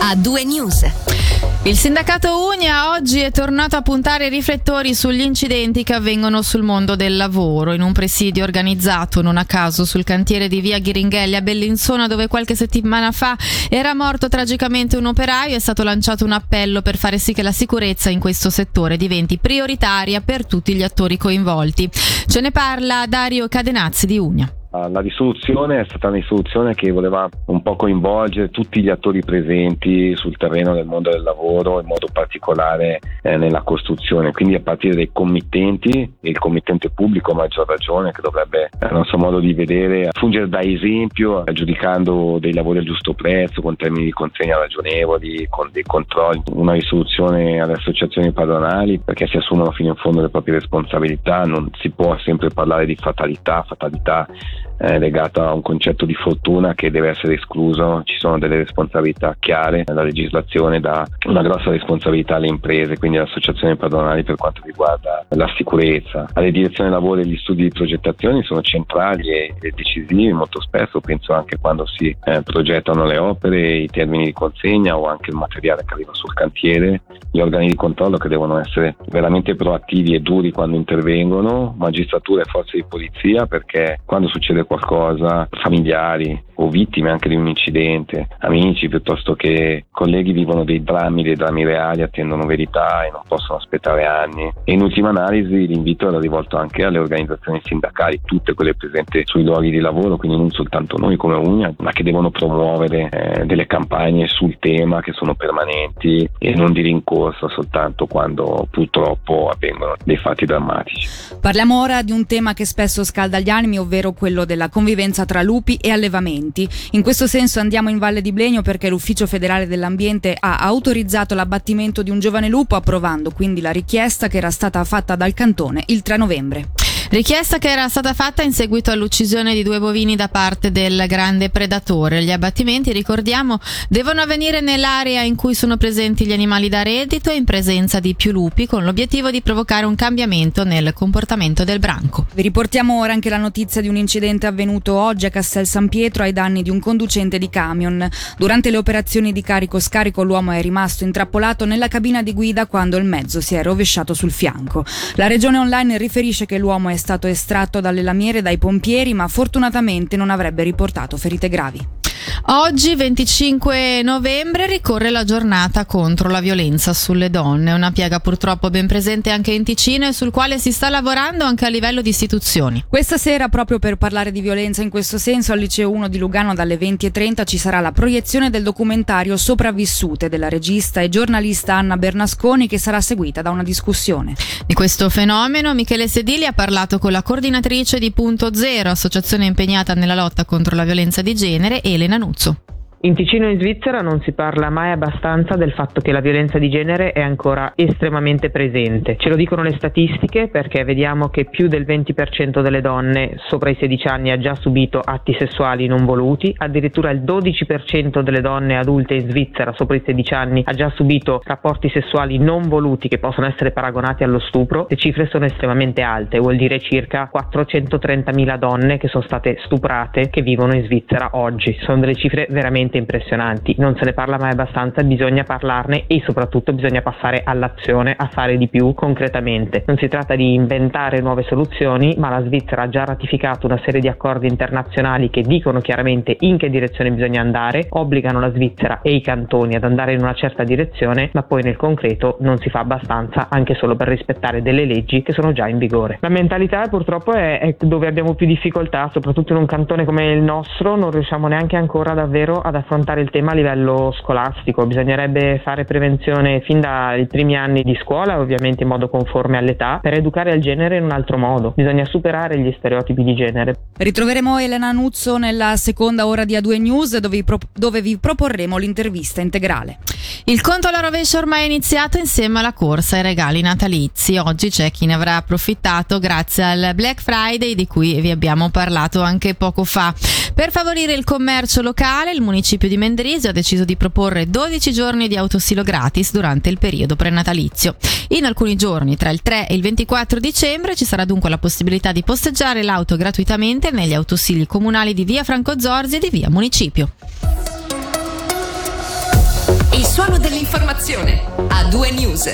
a due news. Il sindacato Unia oggi è tornato a puntare i riflettori sugli incidenti che avvengono sul mondo del lavoro. In un presidio organizzato non a caso sul cantiere di via Ghiringhelli a Bellinzona, dove qualche settimana fa era morto tragicamente un operaio, è stato lanciato un appello per fare sì che la sicurezza in questo settore diventi prioritaria per tutti gli attori coinvolti. Ce ne parla Dario Cadenazzi di Unia. La risoluzione è stata una risoluzione che voleva un po' coinvolgere tutti gli attori presenti sul terreno del mondo del lavoro, in modo particolare eh, nella costruzione, quindi a partire dai committenti, e il committente pubblico a maggior ragione che dovrebbe, a nostro modo di vedere, fungere da esempio, aggiudicando dei lavori al giusto prezzo, con termini di consegna ragionevoli, con dei controlli, una risoluzione alle associazioni padronali perché si assumono fino in fondo le proprie responsabilità, non si può sempre parlare di fatalità, fatalità eh, legata a un concetto di fortuna che deve essere escluso, ci sono delle responsabilità chiare, la legislazione dà una grossa responsabilità alle imprese, quindi alle associazioni padronali per quanto riguarda la sicurezza. Alle direzioni lavoro e gli studi di progettazione sono centrali e, e decisivi molto spesso, penso anche quando si eh, progettano le opere, i termini di consegna o anche il materiale che arriva sul cantiere, gli organi di controllo che devono essere veramente proattivi e duri quando intervengono, magistratura e forze di polizia perché quando succede qualcosa, familiari o vittime anche di un incidente, amici piuttosto che colleghi vivono dei drammi, dei drammi reali, attendono verità e non possono aspettare anni. E in ultima analisi l'invito era rivolto anche alle organizzazioni sindacali, tutte quelle presenti sui luoghi di lavoro, quindi non soltanto noi come Unia, ma che devono promuovere eh, delle campagne sul tema che sono permanenti e non di rincorsa soltanto quando purtroppo avvengono dei fatti drammatici. Parliamo ora di un tema che spesso scalda gli animi, ovvero quello della convivenza tra lupi e allevamenti. In questo senso andiamo in Valle di Blegno perché l'Ufficio federale dell'ambiente ha autorizzato l'abbattimento di un giovane lupo approvando quindi la richiesta che era stata fatta dal cantone il 3 novembre. Richiesta che era stata fatta in seguito all'uccisione di due bovini da parte del grande predatore. Gli abbattimenti, ricordiamo, devono avvenire nell'area in cui sono presenti gli animali da reddito e in presenza di più lupi con l'obiettivo di provocare un cambiamento nel comportamento del branco. Vi riportiamo ora anche la notizia di un incidente avvenuto oggi a Castel San Pietro ai danni di un conducente di camion. Durante le operazioni di carico-scarico l'uomo è rimasto intrappolato nella cabina di guida quando il mezzo si è rovesciato sul fianco. La regione online riferisce che l'uomo è stato estratto dalle lamiere dai pompieri, ma fortunatamente non avrebbe riportato ferite gravi. Oggi, 25 novembre, ricorre la giornata contro la violenza sulle donne, una piaga purtroppo ben presente anche in Ticino e sul quale si sta lavorando anche a livello di istituzioni. Questa sera, proprio per parlare di violenza in questo senso, al Liceo 1 di Lugano dalle 20.30 ci sarà la proiezione del documentario Sopravvissute della regista e giornalista Anna Bernasconi che sarà seguita da una discussione. Di questo fenomeno Michele Sedili ha parlato con la coordinatrice di Punto Zero, associazione impegnata nella lotta contro la violenza di genere, Elena Nuzzo. In Ticino e in Svizzera non si parla mai abbastanza del fatto che la violenza di genere è ancora estremamente presente. Ce lo dicono le statistiche perché vediamo che più del 20% delle donne sopra i 16 anni ha già subito atti sessuali non voluti, addirittura il 12% delle donne adulte in Svizzera sopra i 16 anni ha già subito rapporti sessuali non voluti che possono essere paragonati allo stupro. Le cifre sono estremamente alte, vuol dire circa 430.000 donne che sono state stuprate che vivono in Svizzera oggi. Sono delle cifre veramente veramente impressionanti. Non se ne parla mai abbastanza, bisogna parlarne e soprattutto bisogna passare all'azione, a fare di più concretamente. Non si tratta di inventare nuove soluzioni, ma la Svizzera ha già ratificato una serie di accordi internazionali che dicono chiaramente in che direzione bisogna andare, obbligano la Svizzera e i cantoni ad andare in una certa direzione, ma poi nel concreto non si fa abbastanza anche solo per rispettare delle leggi che sono già in vigore. La mentalità purtroppo è, è dove abbiamo più difficoltà, soprattutto in un cantone come il nostro, non riusciamo neanche ancora davvero ad affrontare il tema a livello scolastico, bisognerebbe fare prevenzione fin dai primi anni di scuola, ovviamente in modo conforme all'età, per educare al genere in un altro modo. Bisogna superare gli stereotipi di genere. Ritroveremo Elena Nuzzo nella seconda ora di A2 News dove vi, pro- dove vi proporremo l'intervista integrale. Il conto alla rovescia ormai è iniziato insieme alla corsa ai regali natalizi. Oggi c'è chi ne avrà approfittato grazie al Black Friday di cui vi abbiamo parlato anche poco fa. Per favorire il commercio locale, il municipio di Mendrisio ha deciso di proporre 12 giorni di autosilo gratis durante il periodo prenatalizio. In alcuni giorni, tra il 3 e il 24 dicembre, ci sarà dunque la possibilità di posteggiare l'auto gratuitamente negli autosili comunali di via Franco Zorzi e di via Municipio. l'informazione. A due news.